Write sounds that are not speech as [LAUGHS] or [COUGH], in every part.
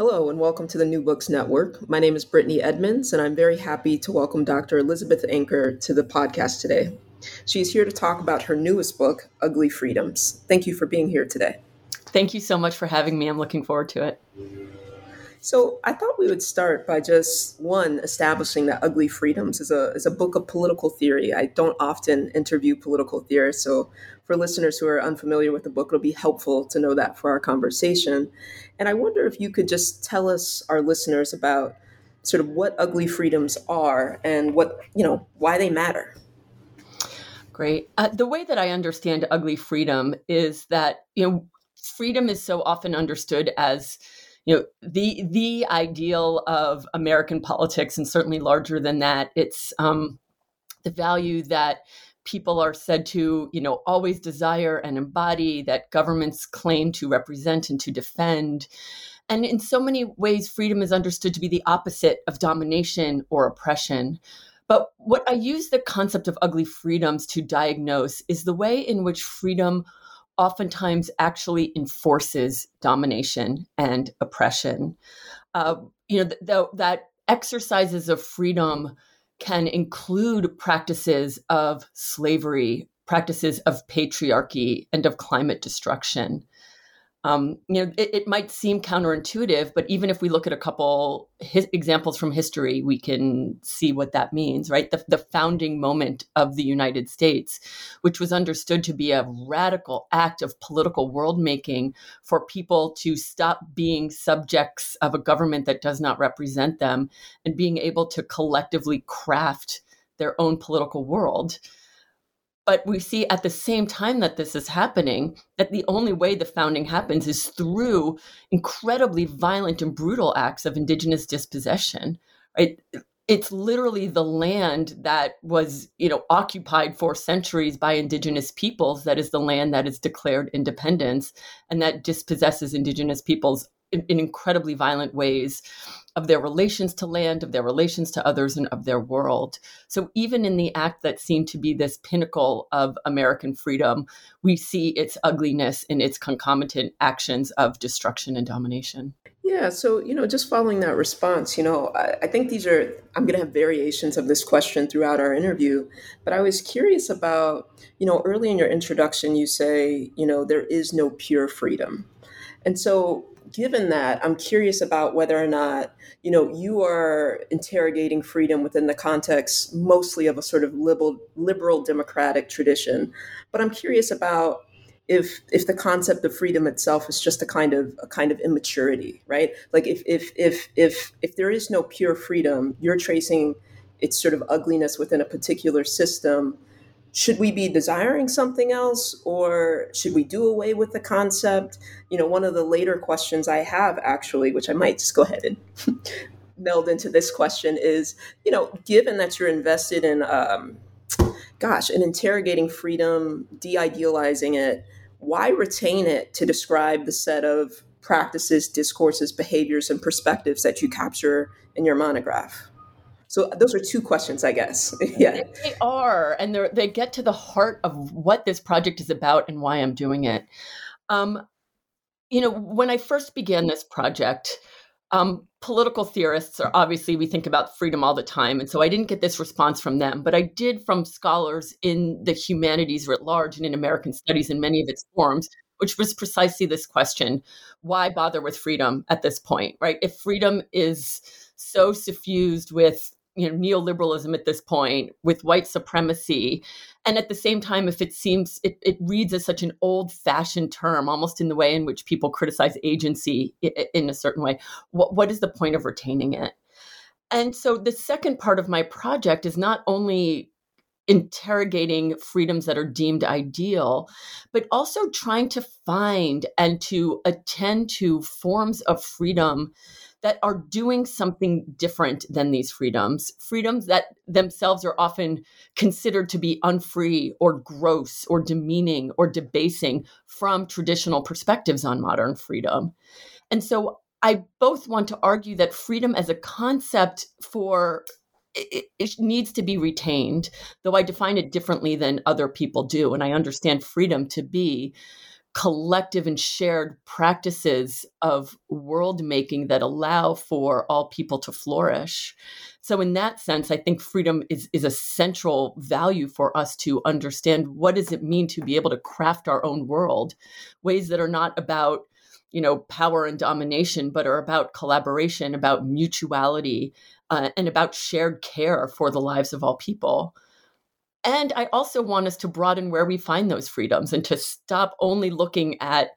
Hello, and welcome to the New Books Network. My name is Brittany Edmonds, and I'm very happy to welcome Dr. Elizabeth Anker to the podcast today. She's here to talk about her newest book, Ugly Freedoms. Thank you for being here today. Thank you so much for having me. I'm looking forward to it. So, I thought we would start by just one establishing that Ugly Freedoms is a, is a book of political theory. I don't often interview political theorists, so for listeners who are unfamiliar with the book, it'll be helpful to know that for our conversation. And I wonder if you could just tell us, our listeners, about sort of what ugly freedoms are and what, you know, why they matter. Great. Uh, the way that I understand ugly freedom is that, you know, freedom is so often understood as you know the the ideal of American politics, and certainly larger than that, it's um, the value that people are said to, you know, always desire and embody that governments claim to represent and to defend. And in so many ways, freedom is understood to be the opposite of domination or oppression. But what I use the concept of ugly freedoms to diagnose is the way in which freedom oftentimes actually enforces domination and oppression. Uh, you know, th- th- that exercises of freedom can include practices of slavery, practices of patriarchy, and of climate destruction um, you know, it, it, might seem counterintuitive, but even if we look at a couple his, examples from history, we can see what that means, right? The, the founding moment of the United States, which was understood to be a radical act of political world making for people to stop being subjects of a government that does not represent them and being able to collectively craft their own political world. But we see at the same time that this is happening, that the only way the founding happens is through incredibly violent and brutal acts of indigenous dispossession. Right? It's literally the land that was, you know, occupied for centuries by indigenous peoples that is the land that is declared independence and that dispossesses indigenous peoples in, in incredibly violent ways of their relations to land, of their relations to others, and of their world. So, even in the act that seemed to be this pinnacle of American freedom, we see its ugliness in its concomitant actions of destruction and domination. Yeah, so, you know, just following that response, you know, I, I think these are, I'm going to have variations of this question throughout our interview, but I was curious about, you know, early in your introduction, you say, you know, there is no pure freedom. And so, given that, I'm curious about whether or not you know you are interrogating freedom within the context mostly of a sort of liberal liberal democratic tradition. But I'm curious about if if the concept of freedom itself is just a kind of a kind of immaturity, right? Like if if if if if there is no pure freedom, you're tracing its sort of ugliness within a particular system should we be desiring something else or should we do away with the concept? You know one of the later questions i have actually which i might just go ahead and [LAUGHS] meld into this question is you know given that you're invested in um, gosh in interrogating freedom de-idealizing it why retain it to describe the set of practices discourses behaviors and perspectives that you capture in your monograph so those are two questions, I guess. [LAUGHS] yeah, they are, and they they get to the heart of what this project is about and why I'm doing it. Um, you know, when I first began this project, um, political theorists are obviously we think about freedom all the time, and so I didn't get this response from them, but I did from scholars in the humanities writ large and in American studies in many of its forms which was precisely this question why bother with freedom at this point, right? If freedom is so suffused with you know neoliberalism at this point with white supremacy. And at the same time if it seems it, it reads as such an old fashioned term almost in the way in which people criticize agency in a certain way what, what is the point of retaining it? And so the second part of my project is not only interrogating freedoms that are deemed ideal, but also trying to find and to attend to forms of freedom that are doing something different than these freedoms, freedoms that themselves are often considered to be unfree or gross or demeaning or debasing from traditional perspectives on modern freedom. And so I both want to argue that freedom as a concept for it, it, needs to be retained, though I define it differently than other people do. And I understand freedom to be collective and shared practices of world making that allow for all people to flourish. So in that sense, I think freedom is, is a central value for us to understand what does it mean to be able to craft our own world, ways that are not about you know power and domination but are about collaboration about mutuality uh, and about shared care for the lives of all people and I also want us to broaden where we find those freedoms and to stop only looking at,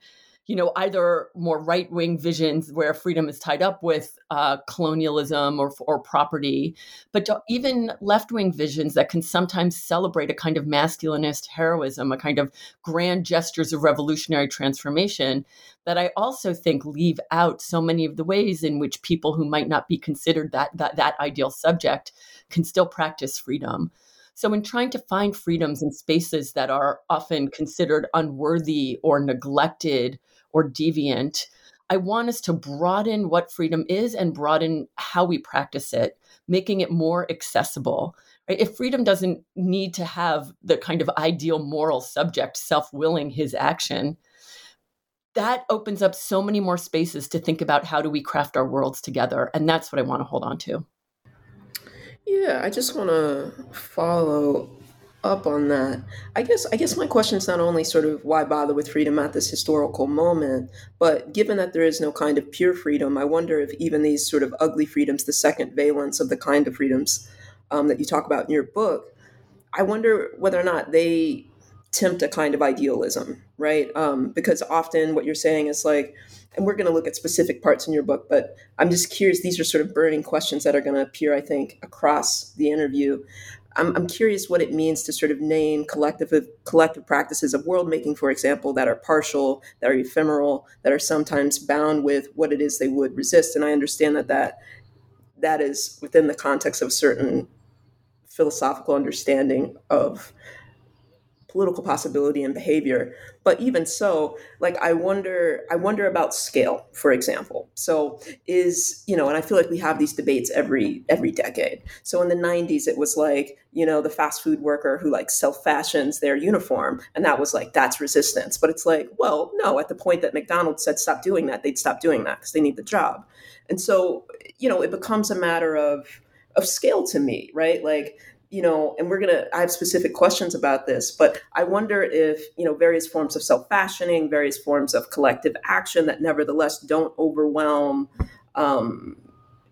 you know, either more right wing visions where freedom is tied up with uh, colonialism or, or property, but even left wing visions that can sometimes celebrate a kind of masculinist heroism, a kind of grand gestures of revolutionary transformation that I also think leave out so many of the ways in which people who might not be considered that, that, that ideal subject can still practice freedom. So, in trying to find freedoms in spaces that are often considered unworthy or neglected or deviant, I want us to broaden what freedom is and broaden how we practice it, making it more accessible. Right? If freedom doesn't need to have the kind of ideal moral subject self willing his action, that opens up so many more spaces to think about how do we craft our worlds together. And that's what I want to hold on to. Yeah, I just want to follow up on that. I guess I guess my question is not only sort of why bother with freedom at this historical moment, but given that there is no kind of pure freedom, I wonder if even these sort of ugly freedoms, the second valence of the kind of freedoms um, that you talk about in your book, I wonder whether or not they tempt a kind of idealism, right? Um, because often what you're saying is like, and we're going to look at specific parts in your book, but I'm just curious. These are sort of burning questions that are going to appear, I think, across the interview. I'm, I'm curious what it means to sort of name collective collective practices of world making, for example, that are partial, that are ephemeral, that are sometimes bound with what it is they would resist. And I understand that that that is within the context of certain philosophical understanding of political possibility and behavior but even so like i wonder i wonder about scale for example. So is you know and i feel like we have these debates every every decade. So in the 90s it was like you know the fast food worker who like self fashions their uniform and that was like that's resistance. But it's like well no at the point that mcdonald's said stop doing that they'd stop doing that because they need the job. And so you know it becomes a matter of of scale to me right? Like you know, and we're gonna. I have specific questions about this, but I wonder if you know various forms of self-fashioning, various forms of collective action that nevertheless don't overwhelm, um,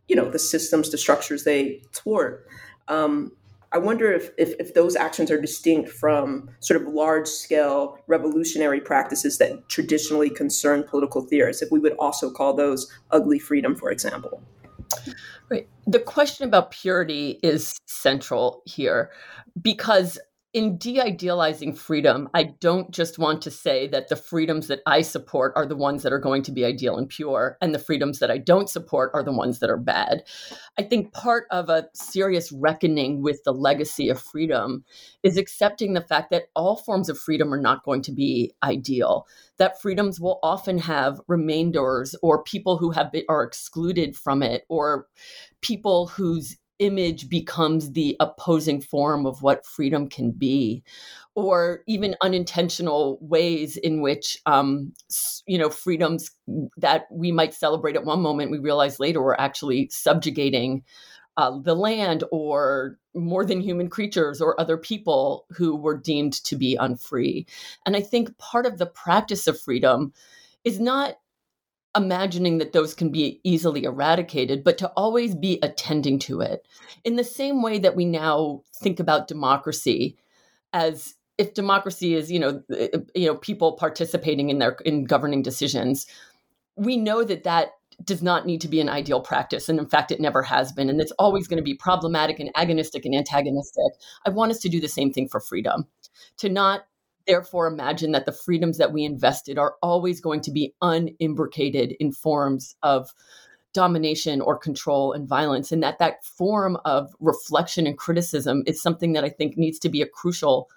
you know, the systems, the structures they thwart. Um, I wonder if, if, if those actions are distinct from sort of large scale revolutionary practices that traditionally concern political theorists. If we would also call those ugly freedom, for example. Right. The question about purity is central here because in de-idealizing freedom, I don't just want to say that the freedoms that I support are the ones that are going to be ideal and pure, and the freedoms that I don't support are the ones that are bad. I think part of a serious reckoning with the legacy of freedom is accepting the fact that all forms of freedom are not going to be ideal. That freedoms will often have remainders or people who have been, are excluded from it, or people whose image becomes the opposing form of what freedom can be or even unintentional ways in which um, you know freedoms that we might celebrate at one moment we realize later we're actually subjugating uh, the land or more than human creatures or other people who were deemed to be unfree. And I think part of the practice of freedom is not imagining that those can be easily eradicated, but to always be attending to it. In the same way that we now think about democracy as if democracy is, you know, eh, eh, you know, people participating in their in governing decisions, we know that that does not need to be an ideal practice. And in fact, it never has been. And it's always going to be problematic and agonistic and antagonistic. I want us to do the same thing for freedom, to not therefore imagine that the freedoms that we invested are always going to be unimbricated in forms of domination or control and violence and that that form of reflection and criticism is something that i think needs to be a crucial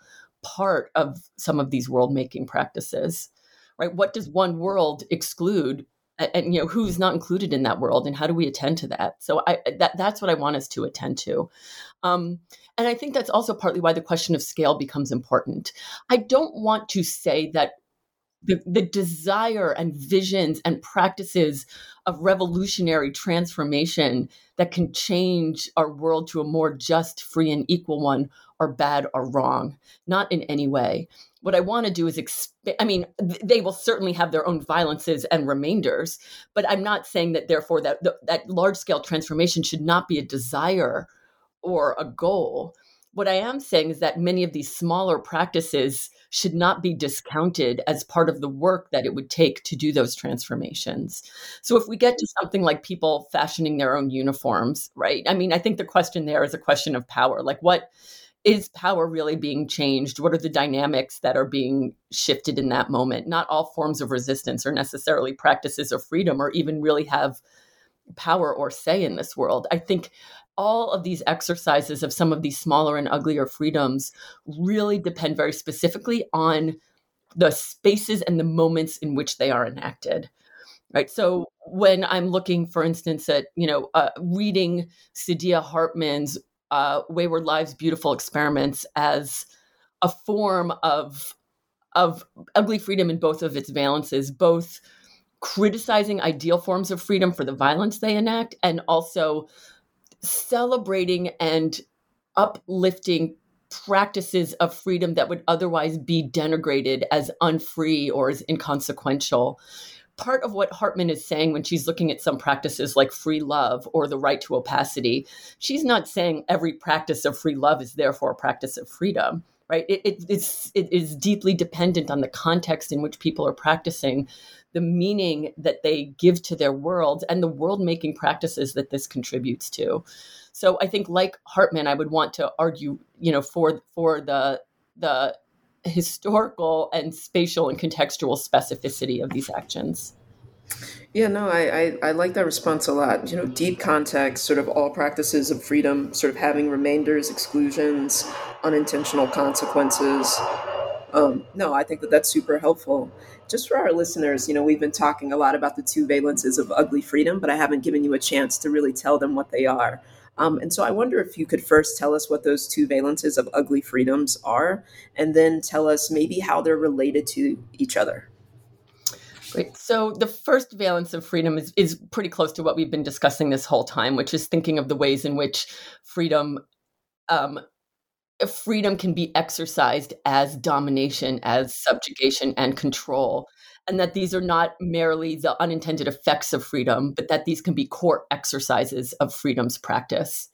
part of some of these world making practices right? What does one world exclude and, you know who's not included in that world and how do we attend to that? So i that that's what i want us to attend to. Um, and i think that's also partly why the question of scale becomes important. I don't want to say that the, the desire and visions and practices of revolutionary transformation that can change our world to a more just free and equal one are bad or wrong. Not in any way what I want to do is expand. I mean, they will certainly have their own violences and remainders, but I'm not saying that therefore that that large scale transformation should not be a desire or a goal. What I am saying is that many of these smaller practices should not be discounted as part of the work that it would take to do those transformations. So if we get to something like people fashioning their own uniforms, right? I mean, I think the question there is a question of power. Like what is power really being changed? What are the dynamics that are being shifted in that moment? Not all forms of resistance are necessarily practices of freedom or even really have power or say in this world. I think all of these exercises of some of these smaller and uglier freedoms really depend very specifically on the spaces and the moments in which they are enacted right so when i'm looking for instance at you know uh, reading saidiya hartman's uh, Wayward Lives Beautiful Experiments as a form of of ugly freedom in both of its valences, both criticizing ideal forms of freedom for the violence they enact and also celebrating and uplifting practices of freedom that would otherwise be denigrated as unfree or as inconsequential part of what Hartman is saying when she's looking at some practices like free love or the right to opacity, she's not saying every practice of free love is therefore a practice of freedom, right? It, it, it's, it is deeply dependent on the context in which people are practicing, the meaning that they give to their world, and the world making practices that this contributes to. So I think, like Hartman, I would want to argue, you know, for for the the historical and spatial and contextual specificity of these actions. Yeah, no, I, I, I, like that response a lot. You know, deep context, sort of all practices of freedom, sort of having remainders, exclusions, unintentional consequences. Um, no, I think that that's super helpful. Just for our listeners, you know, we've been talking a lot about the two valences of ugly freedom, but I haven't given you a chance to really tell them what they are. Um, and so I wonder if you could first tell us what those two valences of ugly freedoms are, and then tell us maybe how they're related to each other. Great. So the first valence of freedom is, is pretty close to what we've been discussing this whole time, which is thinking of the ways in which freedom um, freedom can be exercised as domination, as subjugation and control and that these are not merely the unintended effects of freedom, but that these can be core exercises of freedom's practice.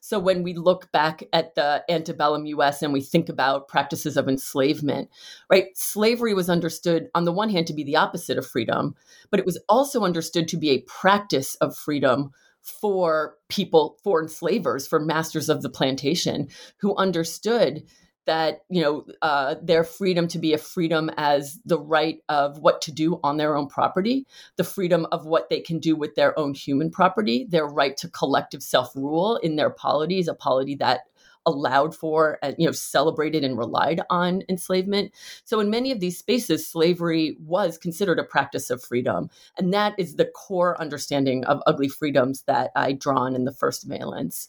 So when we look back at the antebellum US and we think about practices of enslavement, right? Slavery was understood on the one hand to be the opposite of freedom, but it was also understood to be a practice of freedom for people, for enslavers, for masters of the plantation who understood that you know uh, their freedom to be a freedom as the right of what to do on their own property the freedom of what they can do with their own human property their right to collective self-rule in their polities a polity that allowed for and you know celebrated and relied on enslavement. So in many of these spaces slavery was considered a practice of freedom and that is the core understanding of ugly freedoms that i draw on in the first valence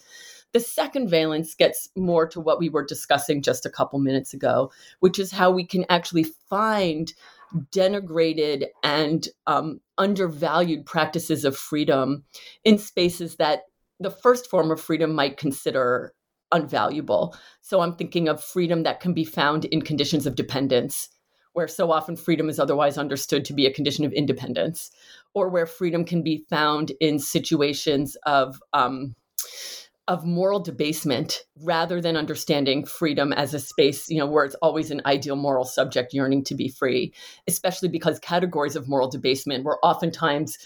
the second valence gets more to what we were discussing just a couple minutes ago, which is how we can actually find denigrated and um, undervalued practices of freedom in spaces that the first form of freedom might consider unvaluable. So I'm thinking of freedom that can be found in conditions of dependence, where so often freedom is otherwise understood to be a condition of independence, or where freedom can be found in situations of um, of moral debasement rather than understanding freedom as a space, you know, where it's always an ideal moral subject yearning to be free, especially because categories of moral debasement were oftentimes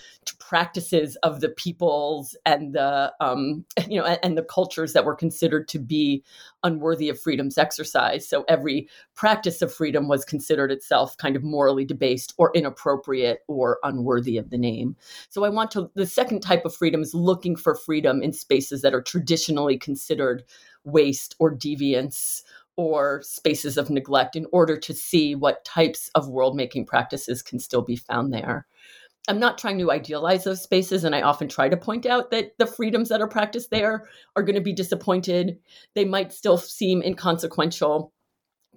practices of the peoples and the, um, you know, and, and the cultures that were considered to be unworthy of freedom's exercise. So every practice of freedom was considered itself kind of morally debased or inappropriate or unworthy of the name. So I want to, the second type of freedom is looking for freedom in spaces that are traditionally considered waste or deviance or spaces of neglect in order to see what types of world making practices can still be found there. I'm not trying to idealize those spaces, and I often try to point out that the freedoms that are practiced there are going to be disappointed. They might still seem inconsequential.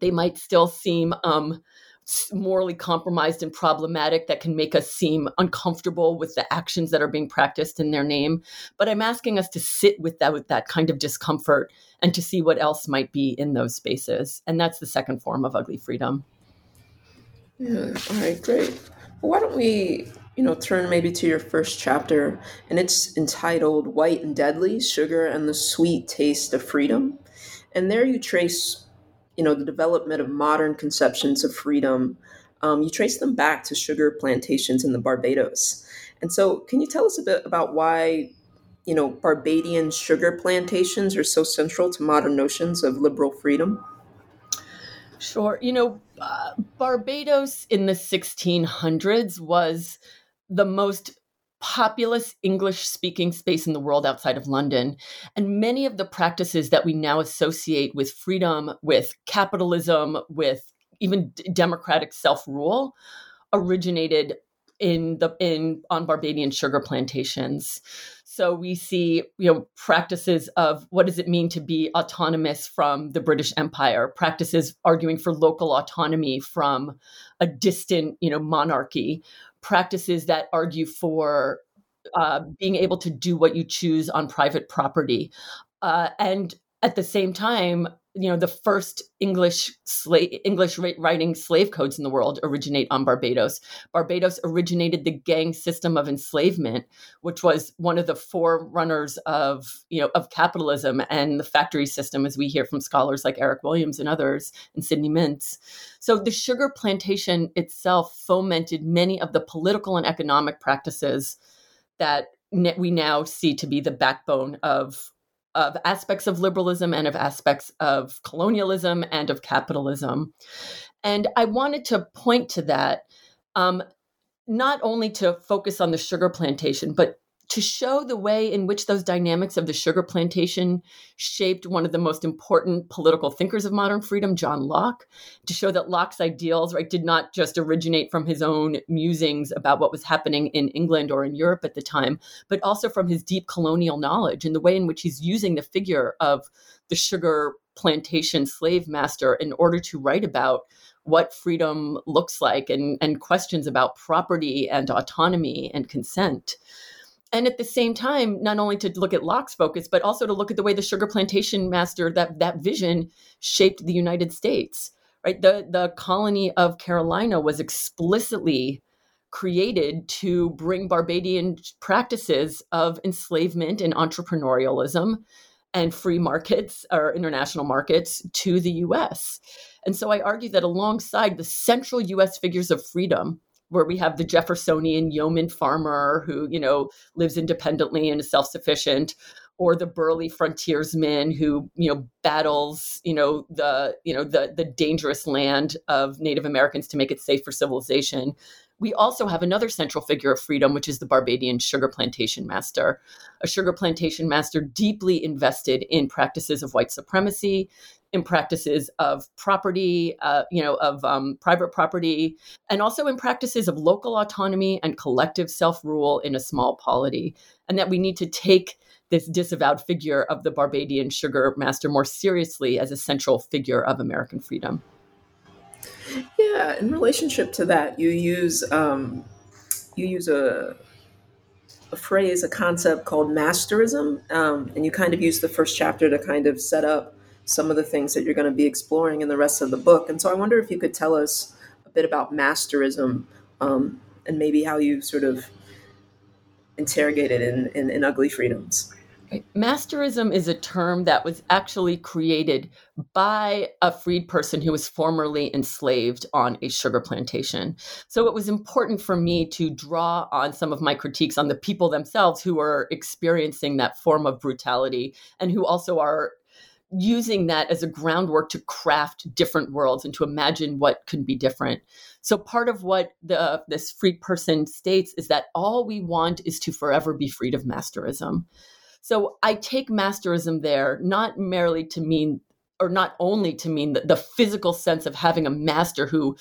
They might still seem um, morally compromised and problematic that can make us seem uncomfortable with the actions that are being practiced in their name. But I'm asking us to sit with that with that kind of discomfort and to see what else might be in those spaces. And that's the second form of ugly freedom. Yeah. All right. Great. Why don't we, you know, turn maybe to your first chapter, and it's entitled "White and Deadly: Sugar and the Sweet Taste of Freedom." And there you trace you know, the development of modern conceptions of freedom, um, you trace them back to sugar plantations in the Barbados. And so, can you tell us a bit about why, you know, Barbadian sugar plantations are so central to modern notions of liberal freedom? Sure. You know, uh, Barbados in the 1600s was the most populous English speaking space in the world outside of London. And many of the practices that we now associate with freedom, with capitalism, with even democratic self rule originated in the in on Barbadian sugar plantations. So we see, you know, practices of what does it mean to be autonomous from the British Empire, practices arguing for local autonomy from a distant, you know, monarchy, practices that argue for uh, being able to do what you choose on private property. Uh, and at the same time, you know, the first English slave, English writing slave codes in the world originate on Barbados. Barbados originated the gang system of enslavement, which was one of the forerunners of, you know, of capitalism and the factory system, as we hear from scholars like Eric Williams and others, and Sidney Mintz. So the sugar plantation itself fomented many of the political and economic practices that we now see to be the backbone of of aspects of liberalism and of aspects of colonialism and of capitalism. And I wanted to point to that, um, not only to focus on the sugar plantation, but to show the way in which those dynamics of the sugar plantation shaped one of the most important political thinkers of modern freedom, John Locke, to show that Locke's ideals right did not just originate from his own musings about what was happening in England or in Europe at the time, but also from his deep colonial knowledge and the way in which he's using the figure of the sugar plantation slave master in order to write about what freedom looks like and, and questions about property and autonomy and consent and at the same time not only to look at locke's focus but also to look at the way the sugar plantation master that that vision shaped the united states right the the colony of carolina was explicitly created to bring barbadian practices of enslavement and entrepreneurialism and free markets or international markets to the US. And so I argue that alongside the central US figures of freedom where we have the Jeffersonian yeoman farmer who, you know, lives independently and is self-sufficient, or the burly frontiersman who, you know, battles, you know, the, you know, the the dangerous land of Native Americans to make it safe for civilization. We also have another central figure of freedom, which is the Barbadian sugar plantation master, a sugar plantation master deeply invested in practices of white supremacy, in practices of property, uh, you know, of um, private property, and also in practices of local autonomy and collective self rule in a small polity. And that we need to take this disavowed figure of the Barbadian sugar master more seriously as a central figure of American freedom. Yeah, in relationship to that, you use um, you use a a phrase, a concept called masterism, um, and you kind of use the first chapter to kind of set up some of the things that you're going to be exploring in the rest of the book. And so I wonder if you could tell us a bit about masterism um, and maybe how you sort of interrogated in, in, in Ugly Freedoms. Masterism is a term that was actually created by a freed person who was formerly enslaved on a sugar plantation. So it was important for me to draw on some of my critiques on the people themselves who are experiencing that form of brutality and who also are using that as a groundwork to craft different worlds and to imagine what could be different. So part of what the this freed person states is that all we want is to forever be freed of masterism. So I take masterism there not merely to mean or not only to mean the, the, physical sense of having a master who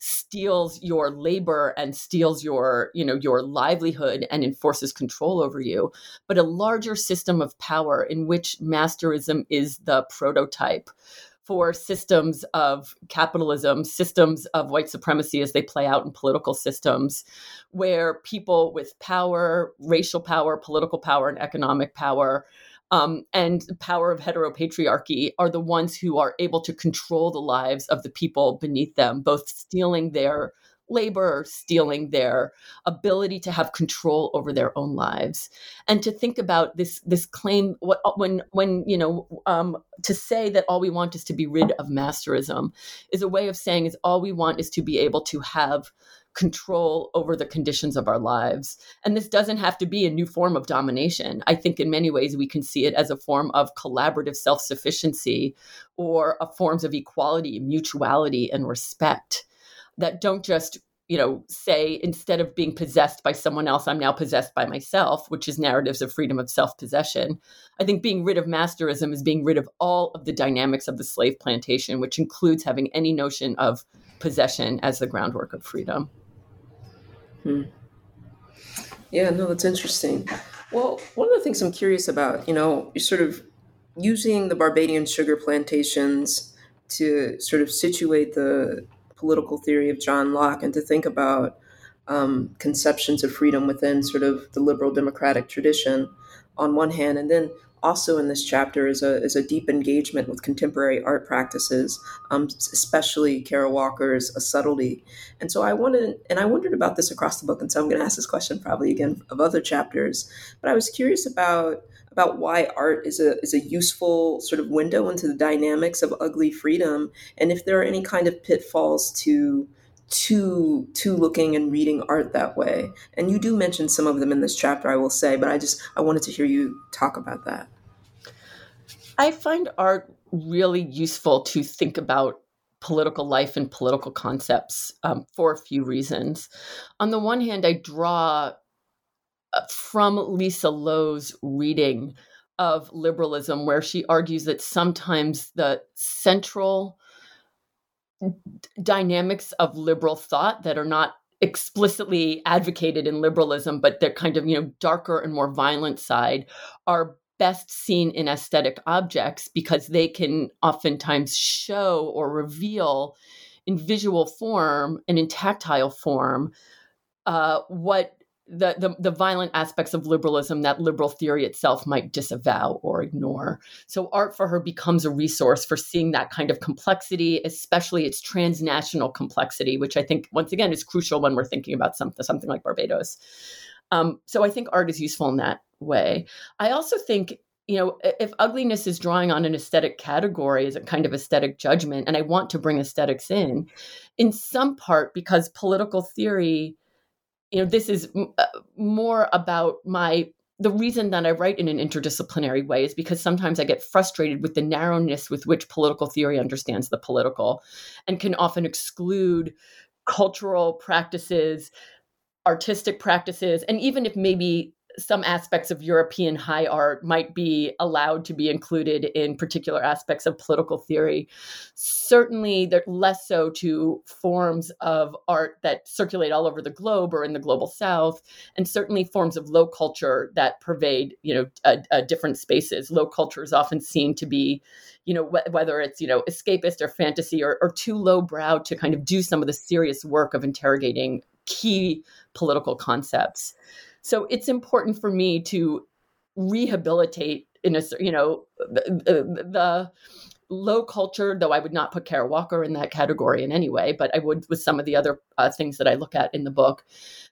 steals your labor and steals your you know your livelihood and enforces control over you but a larger system of power in which masterism is the prototype for systems of capitalism, systems of white supremacy as they play out in political systems, where people with power, racial power, political power, and economic power, um, and power of heteropatriarchy are the ones who are able to control the lives of the people beneath them, both stealing their labor, stealing their ability to have control over their own lives, and to think about this this claim what, when when you know um, to say that all we want is to be rid of masterism is a way of saying is all we want is to be able to have control over the conditions of our lives. And this doesn't have to be a new form of domination. I think in many ways we can see it as a form of collaborative self sufficiency or forms of equality, mutuality, and respect that don't just you know say instead of being possessed by someone else i'm now possessed by myself which is narratives of freedom of self-possession. I think being rid of masterism is being rid of all of the dynamics of the slave plantation which includes having any notion of possession as the groundwork of freedom. Hmm. yeah no that's interesting. Well one of the things i'm curious about you know you're sort of using the barbadian sugar plantations to sort of situate the political theory of John Locke and to think about um, conceptions of freedom within sort of the liberal democratic tradition on one hand, and then also in this chapter is a, is a deep engagement with contemporary art practices, um, especially Kara Walker's A Subtlety. And so I wanted, and I wondered about this across the book, and so I'm going to ask this question probably again of other chapters, but I was curious about about why art is a is a useful sort of window into the dynamics of ugly freedom, and if there are any kind of pitfalls to to to looking and reading art that way. And you do mention some of them in this chapter, I will say, but I just I wanted to hear you talk about that. I find art really useful to think about political life and political concepts um, for a few reasons. On the one hand, I draw from Lisa Lowe's reading of liberalism, where she argues that sometimes the central dynamics of liberal thought that are not explicitly advocated in liberalism, but they're kind of, you know, darker and more violent side are best seen in aesthetic objects because they can oftentimes show or reveal in visual form and in tactile form uh, what the, the, the violent aspects of liberalism that liberal theory itself might disavow or ignore. So art for her becomes a resource for seeing that kind of complexity, especially its transnational complexity, which I think once again is crucial when we're thinking about something something like Barbados. Um, so I think art is useful in that way. I also think you know if ugliness is drawing on an aesthetic category as a kind of aesthetic judgment, and I want to bring aesthetics in, in some part because political theory you know this is uh, more about my the reason that I write in an interdisciplinary way is because sometimes I get frustrated with the narrowness with which political theory understands the political and can often exclude cultural practices, artistic practices, and even if maybe some aspects of European high art might be allowed to be included in particular aspects of political theory. Certainly, less so to forms of art that circulate all over the globe or in the global south, and certainly forms of low culture that pervade, you know, different spaces. Low culture is often seen to be, you know, wh- whether it's you know escapist or fantasy or, or too lowbrow to kind of do some of the serious work of interrogating key political concepts. So it's important for me to rehabilitate in a you know the, the, the low culture, though I would not put Kara Walker in that category in any way, but I would with some of the other uh, things that I look at in the book,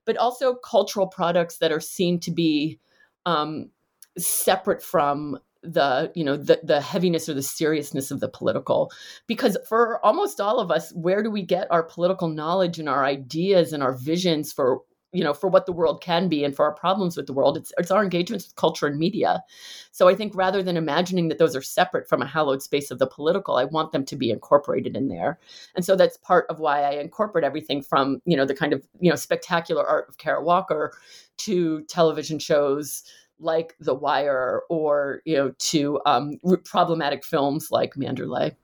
but also cultural products that are seen to be um, separate from the you know the the heaviness or the seriousness of the political. Because for almost all of us where do we get our political knowledge and our ideas and our visions for you know for what the world can be and for our problems with the world it's, it's our engagements with culture and media. So i think rather than imagining that those are separate from a hallowed space of the political i want them to be incorporated in there. And so that's part of why i incorporate everything from you know the kind of you know spectacular art of kara walker to television shows like the wire or you know to um, problematic films like manderley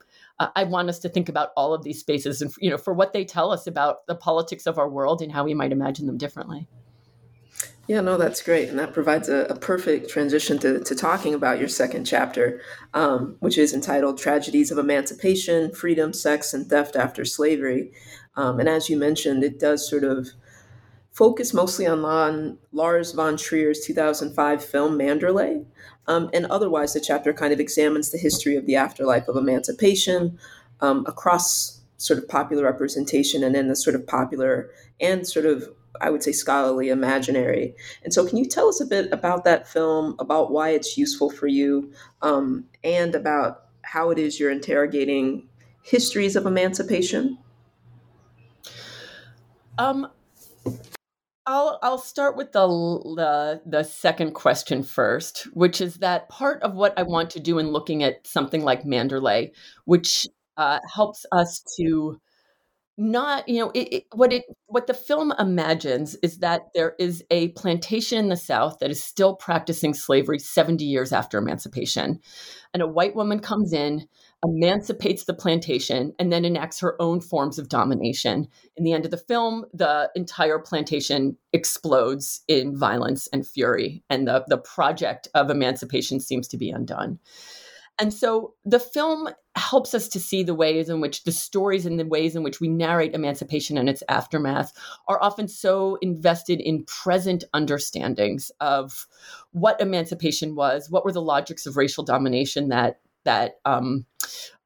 I want us to think about all of these spaces and you know for what they tell us about the politics of our world and how we might imagine them differently. Yeah, no, that's great. And that provides a, a perfect transition to, to talking about your second chapter, um, which is entitled Tragedies of Emancipation, Freedom, Sex, and Theft After Slavery. Um, and as you mentioned, it does sort of focus mostly on Lars von Trier's 2005 film Manderley, um, and otherwise, the chapter kind of examines the history of the afterlife of emancipation um, across sort of popular representation and then the sort of popular and sort of, I would say, scholarly imaginary. And so, can you tell us a bit about that film, about why it's useful for you, um, and about how it is you're interrogating histories of emancipation? Um, I'll I'll start with the, the the second question first, which is that part of what I want to do in looking at something like Manderley, which uh, helps us to not you know it, it, what it what the film imagines is that there is a plantation in the south that is still practicing slavery 70 years after emancipation. And a white woman comes in emancipates the plantation and then enacts her own forms of domination. In the end of the film the entire plantation explodes in violence and fury and the the project of emancipation seems to be undone. And so the film helps us to see the ways in which the stories and the ways in which we narrate emancipation and its aftermath are often so invested in present understandings of what emancipation was, what were the logics of racial domination that that um,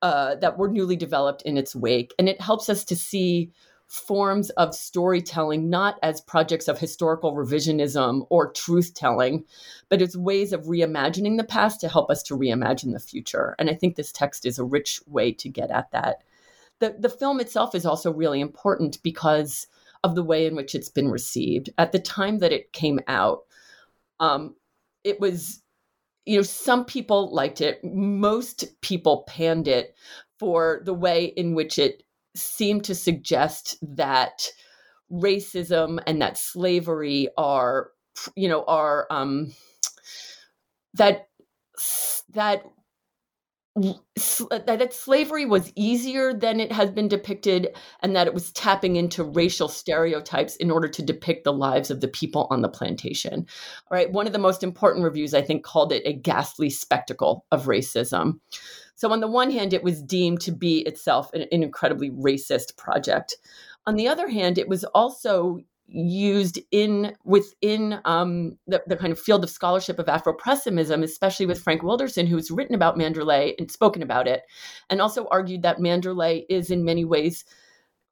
uh, that were newly developed in its wake, and it helps us to see forms of storytelling not as projects of historical revisionism or truth telling, but as ways of reimagining the past to help us to reimagine the future. And I think this text is a rich way to get at that. The, the film itself is also really important because of the way in which it's been received. At the time that it came out, um, it was you know some people liked it most people panned it for the way in which it seemed to suggest that racism and that slavery are you know are um that that Uh, that slavery was easier than it has been depicted and that it was tapping into racial stereotypes in order to depict the lives of the people on the plantation all right one of the most important reviews i think called it a ghastly spectacle of racism so, on the one hand, it was deemed to be itself an, an incredibly racist project. On the other hand, it was also used in within um, the, the, kind of field of scholarship of Afro-pessimism, especially with Frank Wilderson, who's written about Manderley and spoken about it, and also argued that Manderley is in many ways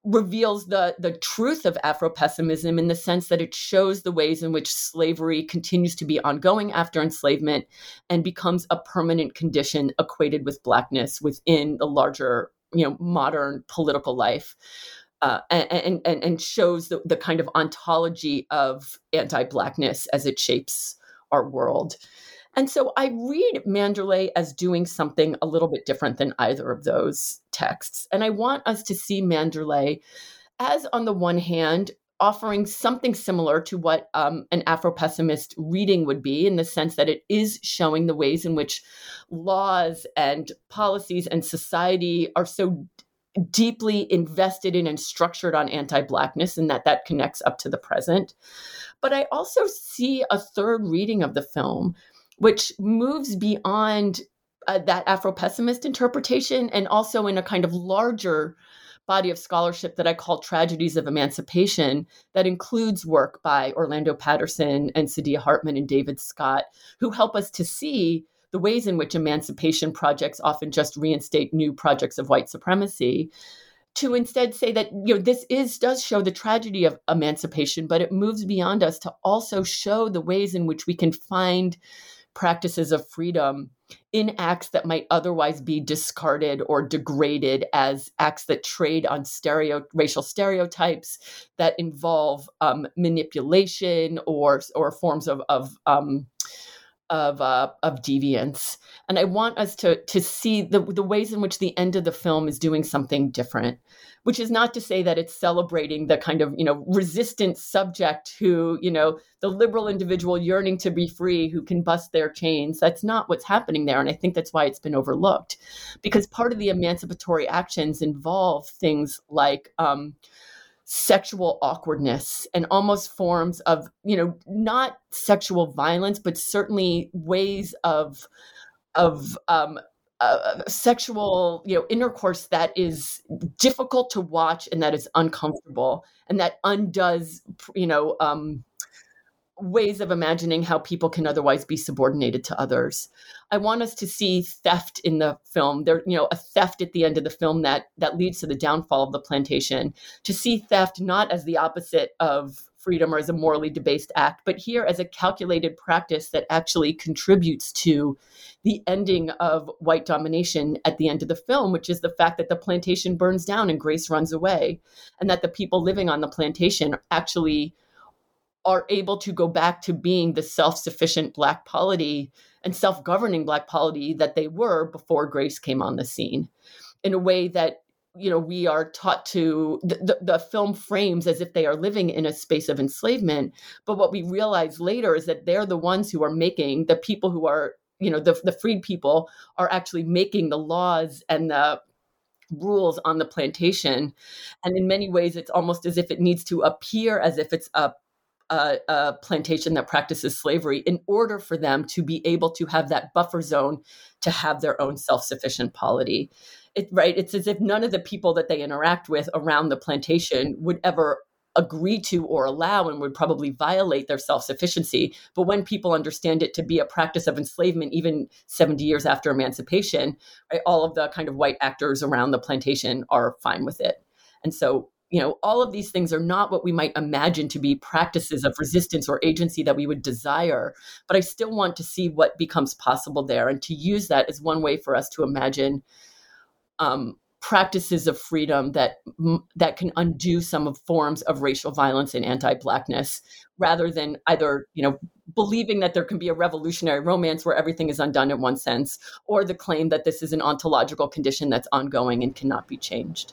reveals the the truth of Afro-pessimism in the sense that it shows the ways in which slavery continues to be ongoing after enslavement and becomes a permanent condition equated with blackness within the larger you know modern political life uh, and, and and shows the, the kind of ontology of anti-blackness as it shapes our world and so I read Manderley as doing something a little bit different than either of those texts. And I want us to see Manderley as, on the one hand, offering something similar to what um, an Afro pessimist reading would be, in the sense that it is showing the ways in which laws and policies and society are so deeply invested in and structured on anti-blackness and that that connects up to the present. But i also see a third reading of the film which moves beyond uh, that Afro pessimist interpretation and also in a kind of larger body of scholarship that I call Tragedies of Emancipation that includes work by Orlando Patterson and Saidiya Hartman and David Scott, who help us to see the ways in which emancipation projects often just reinstate new projects of white supremacy to instead say that you know this is does show the tragedy of emancipation but it moves beyond us to also show the ways in which we can find practices of freedom in acts that might otherwise be discarded or degraded as acts that trade on stereo racial stereotypes that involve um, manipulation or or forms of of um, of uh, of deviance, and I want us to to see the the ways in which the end of the film is doing something different. Which is not to say that it's celebrating the kind of you know resistant subject who you know the liberal individual yearning to be free who can bust their chains. That's not what's happening there, and I think that's why it's been overlooked, because part of the emancipatory actions involve things like. Um, sexual awkwardness and almost forms of you know not sexual violence but certainly ways of of um, uh, sexual you know intercourse that is difficult to watch and that is uncomfortable and that undoes you know um, ways of imagining how people can otherwise be subordinated to others. I want us to see theft in the film. There, you know, a theft at the end of the film that that leads to the downfall of the plantation. To see theft not as the opposite of freedom or as a morally debased act, but here as a calculated practice that actually contributes to the ending of white domination at the end of the film, which is the fact that the plantation burns down and Grace runs away, and that the people living on the plantation actually are able to go back to being the self-sufficient black polity and self-governing black polity that they were before grace came on the scene in a way that you know we are taught to the, the, the, film frames as if they are living in a space of enslavement. But what we realize later is that they're the ones who are making the people who are you know the, the freed people are actually making the laws and the rules on the plantation. And in many ways it's almost as if it needs to appear as if it's a a, a, plantation that practices slavery in order for them to be able to have that buffer zone to have their own self-sufficient polity. It, right it's as if none of the people that they interact with around the plantation would ever agree to or allow and would probably violate their self-sufficiency. But when people understand it to be a practice of enslavement even 70 years after emancipation right, all of the kind of white actors around the plantation are fine with it. And so you know all of these things are not what we might imagine to be practices of resistance or agency that we would desire but i still want to see what becomes possible there. And to use that as one way for us to imagine um, practices of freedom that that can undo some of forms of racial violence and anti-blackness rather than either you know believing that there can be a revolutionary romance where everything is undone in one sense or the claim that this is an ontological condition that's ongoing and cannot be changed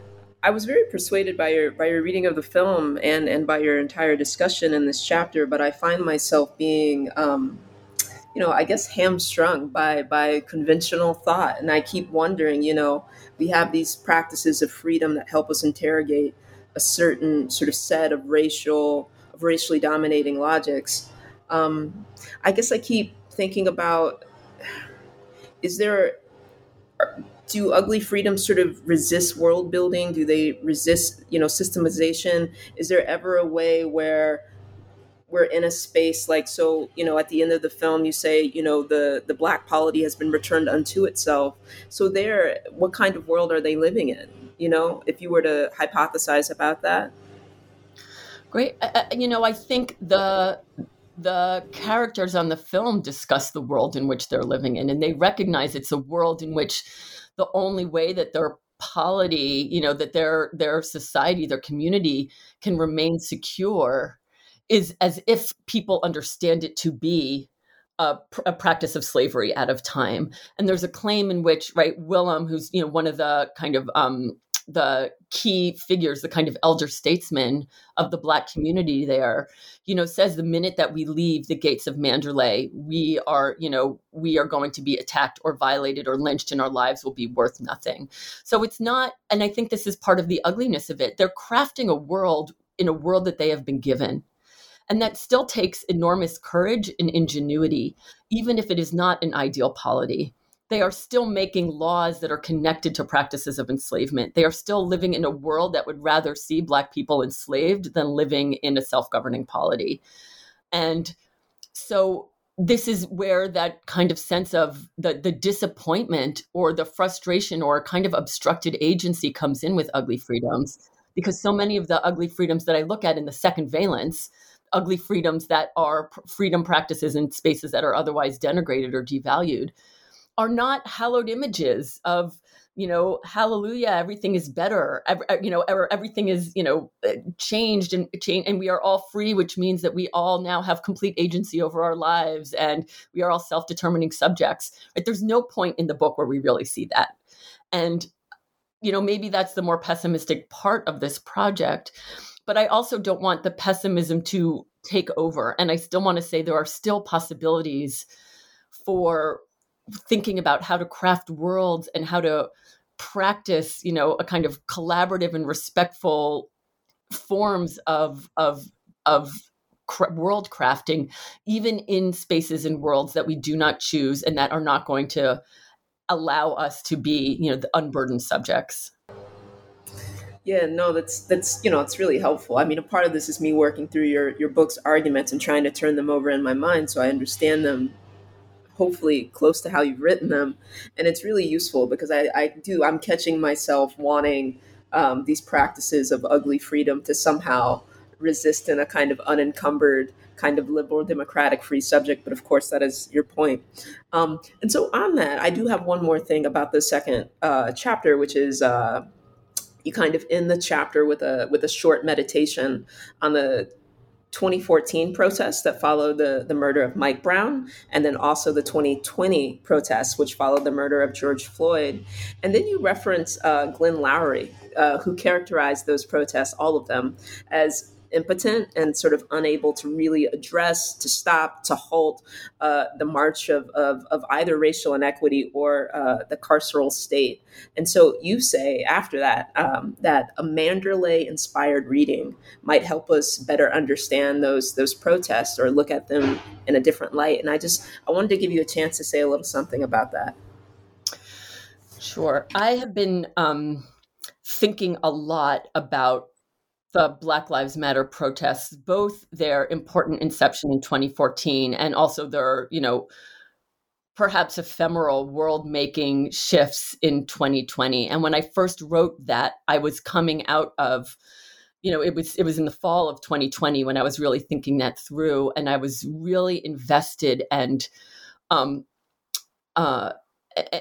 I was very persuaded by your by your reading of the film and and by your entire discussion in this chapter, but I find myself being, um, you know, I guess hamstrung by by conventional thought, and I keep wondering, you know, we have these practices of freedom that help us interrogate a certain sort of set of racial of racially dominating logics. Um, I guess I keep thinking about: is there do ugly freedoms sort of resist world building? Do they resist, you know, systemization? Is there ever a way where we're in a space like so you know at the end of the film you say you know the the black polity has been returned unto itself so there what kind of world are they living in you know if you were to hypothesize about that great uh, you know i think the the characters on the film discuss the world in which they're living in and they recognize it's a world in which the only way that their polity, you know, that their their society, their community can remain secure is as if people understand it to be a, a, practice of slavery out of time. And there's a claim in which, right, Willem, who's you know one of the kind of um, the key figures, the kind of elder statesmen of the Black community there, you know, says the minute that we leave the gates of Manderley, we are, you know, we are going to be attacked or violated or lynched and our lives will be worth nothing. So it's not, and I think this is part of the ugliness of it. They're crafting a world in a world that they have been given. And that still takes enormous courage and ingenuity, even if it is not an ideal polity they are still making laws that are connected to practices of enslavement. They are still living in a world that would rather see Black people enslaved than living in a self governing polity. And so this is where that kind of sense of the, the disappointment or the frustration or kind of obstructed agency comes in with ugly freedoms because so many of the ugly freedoms that I look at in the second valence, ugly freedoms that are freedom practices in spaces that are otherwise denigrated or devalued, are not hallowed images of you know hallelujah everything is better Every, you know everything is you know uh, changed and change and we are all free which means that we all now have complete agency over our lives and we are all self-determining subjects there's no point in the book where we really see that. And you know maybe that's the more pessimistic part of this project but i also don't want the pessimism to take over and i still want to say there are still possibilities for thinking about how to craft worlds and how to practice you know a kind of collaborative and respectful forms of of of world crafting even in spaces and worlds that we do not choose and that are not going to allow us to be you know the unburdened subjects. Yeah no that's that's you know it's really helpful. I mean a part of this is me working through your your book's arguments and trying to turn them over in my mind so i understand them hopefully close to how you've written them. And it's really useful because I, I do, I'm catching myself wanting um, these practices of ugly freedom to somehow resist in a kind of unencumbered, kind of liberal democratic free subject. But of course, that is your point. Um, and so, on that, I do have one more thing about the second uh, chapter, which is. Uh, you kind of end the chapter with a with a short meditation on the 2014 protests that followed the, the murder of Mike Brown, and then also the 2020 protests, which followed the murder of George Floyd. And then you reference uh, Glenn Loury, uh, who characterized those protests, all of them, as impotent and sort of unable to really address, to stop, to halt uh, the march of, of, of, either racial inequity or uh, the carceral state. And so you say after that um, that a Manderley inspired reading might help us better understand those those protests or look at them in a different light. And I just I wanted to give you a chance to say a little something about that. Sure. I have been um, thinking a lot about the Black Lives Matter protests, both their important inception in 2014 and also their, you know, perhaps ephemeral world making shifts in 2020. And when I first wrote that, I was coming out of you know it was it was in the fall of 2020 when i was really thinking that through and i was really invested and um uh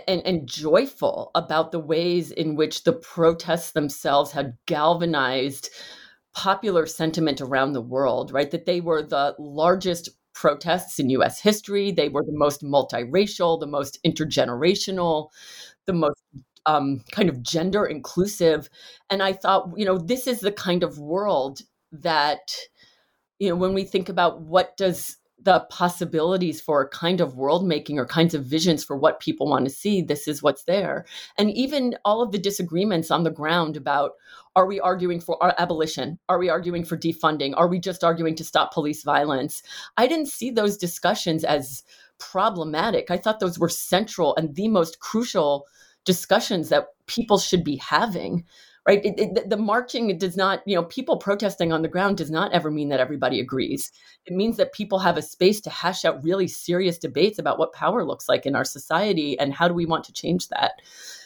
and, and joyful about the ways in which the protests themselves had galvanized popular sentiment around the world, right? That they were the largest protests in US history. They were the most multiracial, the most intergenerational, the most um, kind of gender inclusive. And I thought, you know, this is the kind of world that, you know, when we think about what does the possibilities for kind of world making or kinds of visions for what people want to see this is what's there. And even all of the disagreements on the ground about are we arguing for our abolition? Are we arguing for defunding? Are we just arguing to stop police violence? I didn't see those discussions as problematic. I thought those were central and the most crucial discussions that people should be having right? It, it, the marching does not, you know, people protesting on the ground does not ever mean that everybody agrees. It means that people have a space to hash out really serious debates about what power looks like in our society and how do we want to change that.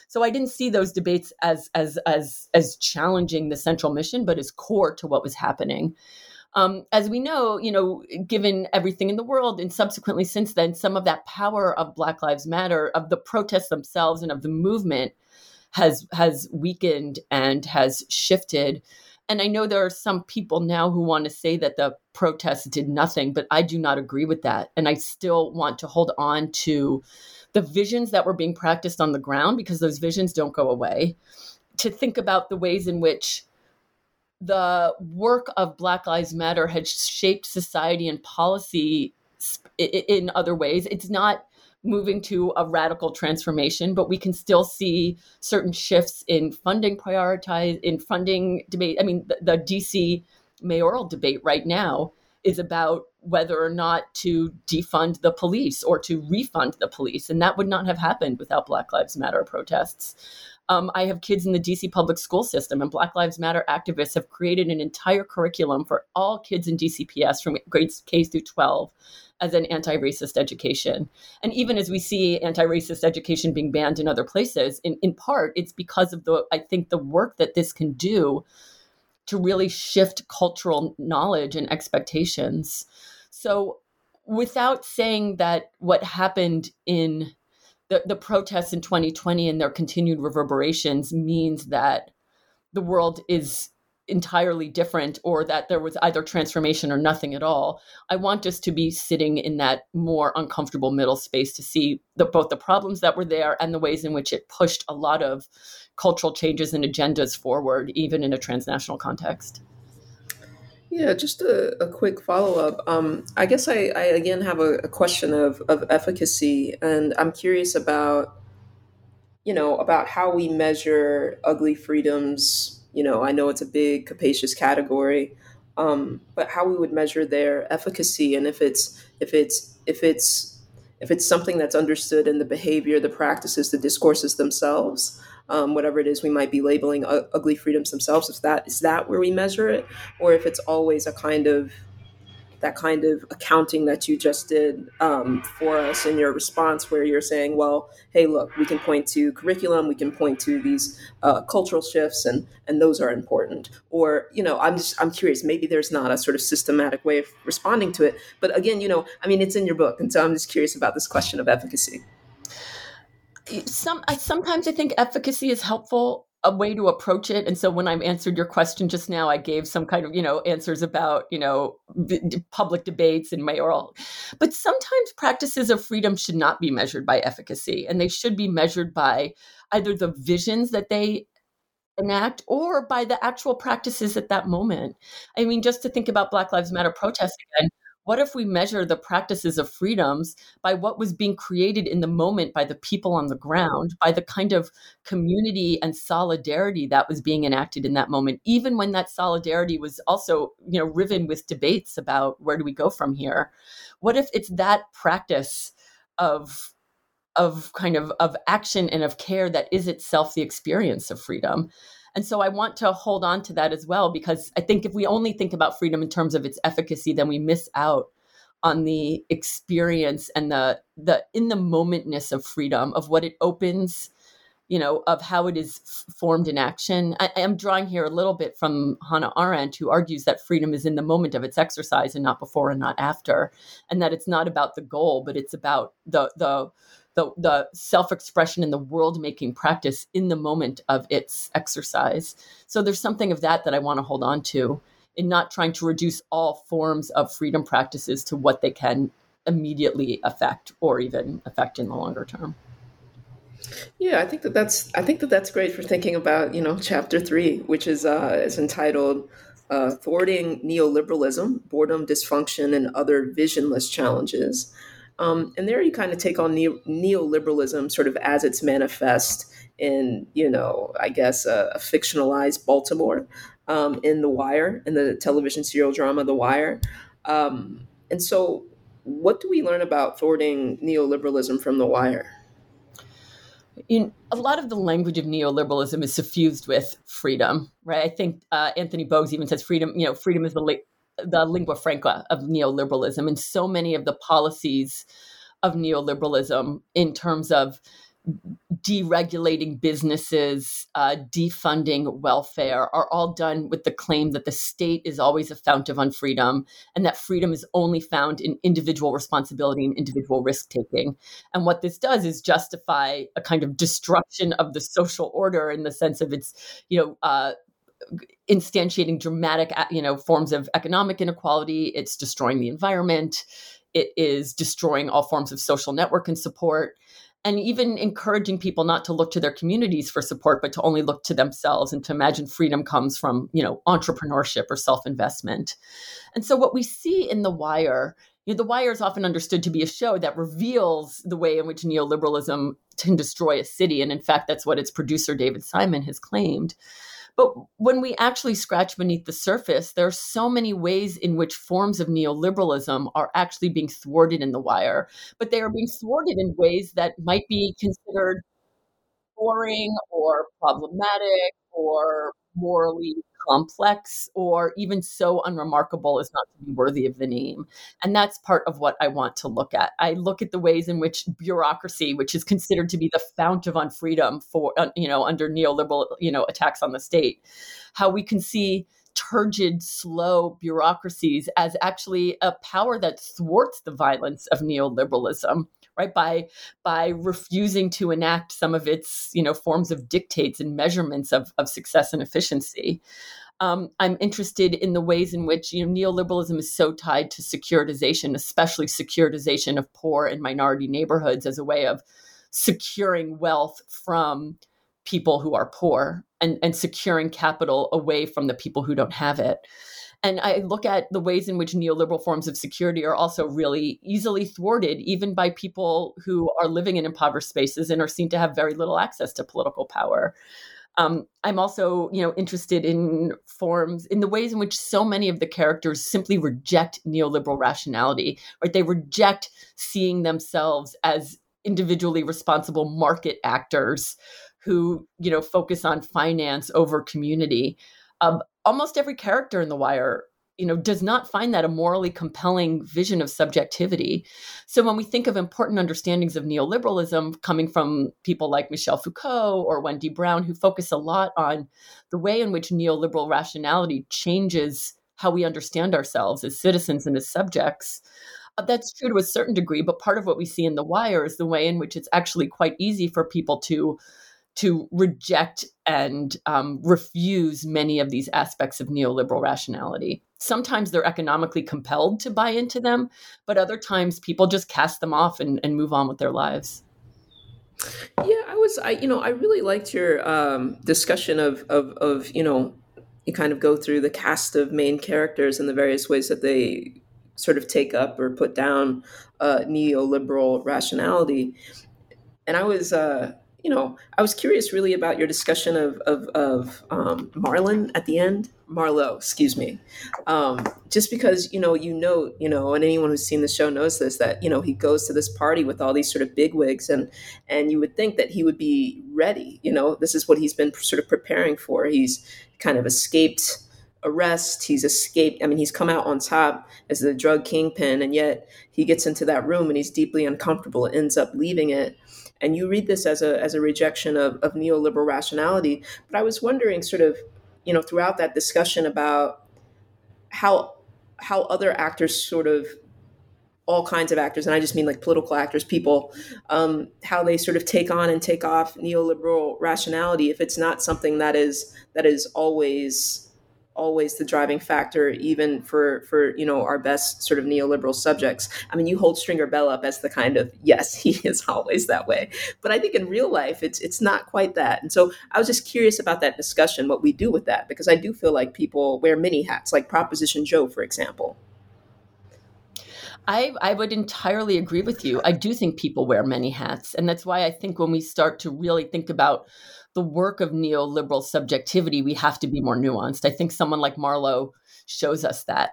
So I didn't see those debates as as as as challenging the central mission, but as core to what was happening. Um, as we know, you know, given everything in the world, and subsequently since then, some of that power of Black Lives Matter, of the protests themselves, and of the movement has has weakened and has shifted. And I know there are some people now who want to say that the protests did nothing, but I do not agree with that. And I still want to hold on to the visions that were being practiced on the ground because those visions don't go away. to think about the ways in which the work of Black Lives Matter has shaped society and policy in other ways. It's not moving to a radical transformation, but we can still see certain shifts in funding prioritize in funding debate. I mean, the, the DC mayoral debate right now is about whether or not to defund the police or to refund the police. And that would not have happened without Black Lives Matter protests. Um, I have kids in the DC public school system, and Black Lives Matter activists have created an entire curriculum for all kids in DCPS from grades K through 12 as an anti racist education. And even as we see anti racist education being banned in other places, in, in part, it's because of the, I think, the work that this can do to really shift cultural knowledge and expectations. So, without saying that what happened in the, the protests in 2020 and their continued reverberations means that the world is entirely different or that there was either transformation or nothing at all. I want us to be sitting in that more uncomfortable middle space to see the, both the problems that were there and the ways in which it pushed a lot of cultural changes and agendas forward, even in a transnational context. Yeah, just a, a quick follow up. Um, I guess I, I, again have a, a question of, of efficacy, and I'm curious about, you know, about how we measure ugly freedoms. You know, I know it's a big, capacious category, um, but how we would measure their efficacy, and if it's if it's if it's if it's something that's understood in the behavior, the practices, the discourses themselves, um, whatever it is we might be labeling ugly freedoms themselves. Is that is that where we measure it, or if it's always a kind of that kind of accounting that you just did um, for us in your response, where you're saying, well, hey, look, we can point to curriculum, we can point to these uh, cultural shifts, and and those are important. Or you know, I'm just I'm curious, maybe there's not a sort of systematic way of responding to it, but again, you know, I mean, it's in your book, and so I'm just curious about this question of efficacy some sometimes I think efficacy is helpful a way to approach it and so when i answered your question just now i gave some kind of you know answers about you know public debates and mayoral but sometimes practices of freedom should not be measured by efficacy and they should be measured by either the visions that they enact or by the actual practices at that moment. I mean just to think about black lives matter protests again what if we measure the practices of freedoms by what was being created in the moment by the people on the ground, by the kind of community and solidarity that was being enacted in that moment, even when that solidarity was also, you know, riven with debates about where do we go from here? What if it's that practice of of kind of of action and of care that is itself the experience of freedom? And so I want to hold on to that as well, because I think if we only think about freedom in terms of its efficacy, then we miss out on the experience and the the in the momentness of freedom of what it opens you know of how it is formed in action. I, am drawing here a little bit from hannah arendt who argues that freedom is in the moment of its exercise and not before and not after and that it's not about the goal but it's about the the the, the self-expression and the world-making practice in the moment of its exercise. So there's something of that that I want to hold on to in not trying to reduce all forms of freedom practices to what they can immediately affect or even affect in the longer term. Yeah, I think that that's I think that that's great for thinking about you know chapter three, which is uh, is entitled uh, "Thwarting Neoliberalism: Boredom, Dysfunction, and Other Visionless Challenges." Um, and there you kind of take on neo- neoliberalism sort of as it's manifest in, you know, I guess a, a fictionalized Baltimore um, in The Wire, in the television serial drama The Wire. Um, and so, what do we learn about thwarting neoliberalism from The Wire? in a lot of the language of neoliberalism is suffused with freedom, right? I think uh, Anthony Bogues even says freedom. You know, freedom is the the lingua franca of neoliberalism and so many of the policies of neoliberalism in terms of deregulating businesses, uh, defunding welfare are all done with the claim that the state is always a fount of unfreedom and that freedom is only found in individual responsibility and individual risk taking. And what this does is justify a kind of destruction of the social order in the sense of its, you know, uh, instantiating dramatic uh, you know forms of economic inequality. It's destroying the environment. It is destroying all forms of social network and support. And even encouraging people not to look to their communities for support but to only look to themselves and to imagine freedom comes from you know entrepreneurship or self-investment. And so what we see in the wire you know, the wire is often understood to be a show that reveals the way in which neoliberalism can destroy a city. And in fact that's what its producer david simon has claimed but when we actually scratch beneath the surface, there are so many ways in which forms of neoliberalism are actually being thwarted in the wire, but they are being thwarted in ways that might be considered boring or problematic or morally complex or even so unremarkable as not to be worthy of the name. And that's part of what I want to look at. I look at the ways in which bureaucracy, which is considered to be the fount of unfreedom for, you know, under neoliberal, you know, attacks on the state, how we can see turgid, slow bureaucracies as actually a power that thwarts the violence of neoliberalism right by by refusing to enact some of its you know forms of dictates and measurements of, of success and efficiency um, I'm interested in the ways in which you know neoliberalism is so tied to securitization, especially securitization of poor and minority neighborhoods as a way of securing wealth from people who are poor and, and securing capital away from the people who don't have it. And I look at the ways in which neoliberal forms of security are also really easily thwarted, even by people who are living in impoverished spaces and are seen to have very little access to political power. Um, I'm also, you know, interested in forms, in the ways in which so many of the characters simply reject neoliberal rationality, right? They reject seeing themselves as individually responsible market actors who, you know, focus on finance over community. Um, almost every character in The Wire you know does not find that a morally compelling vision of subjectivity. So when we think of important understandings of neoliberalism coming from people like michel foucault or wendy brown who focus a lot on the way in which neoliberal rationality changes how we understand ourselves as citizens and as subjects uh, that's true to a certain degree but part of what we see in the wire is the way in which it's actually quite easy for people to to reject and um, refuse many of these aspects of neoliberal rationality. Sometimes they're economically compelled to buy into them, but other times people just cast them off and, and move on with their lives. Yeah, I was, I you know, I really liked your um, discussion of, of of you know, you kind of go through the cast of main characters and the various ways that they sort of take up or put down uh, neoliberal rationality, and I was. Uh, you know, I was curious really about your discussion of of, of um, Marlon at the end, Marlowe, excuse me, um, just because you know you know you know, and anyone who's seen the show knows this that you know he goes to this party with all these sort of bigwigs, and and you would think that he would be ready. You know, this is what he's been sort of preparing for. He's kind of escaped arrest. He's escaped. I mean, he's come out on top as the drug kingpin, and yet he gets into that room and he's deeply uncomfortable. Ends up leaving it and you read this as a as a rejection of, of neoliberal rationality. But I was wondering, sort of, you know, throughout that discussion about how how other actors sort of all kinds of actors, and I just mean like political actors, people, um, how they sort of take on and take off neoliberal rationality if it's not something that is that is always always the driving factor, even for for you know our best sort of neoliberal subjects. I mean, you hold Stringer Bell up as the kind of yes, [LAUGHS] he is always that way. But I think in real life, it's it's not quite that. And so I was just curious about that discussion, what we do with that, because I do feel like people wear many hats, like Proposition Joe, for example. I, I would entirely agree with you. I do think people wear many hats. And that's why I think when we start to really think about the work of neoliberal subjectivity, we have to be more nuanced. I think someone like Marlowe shows us that.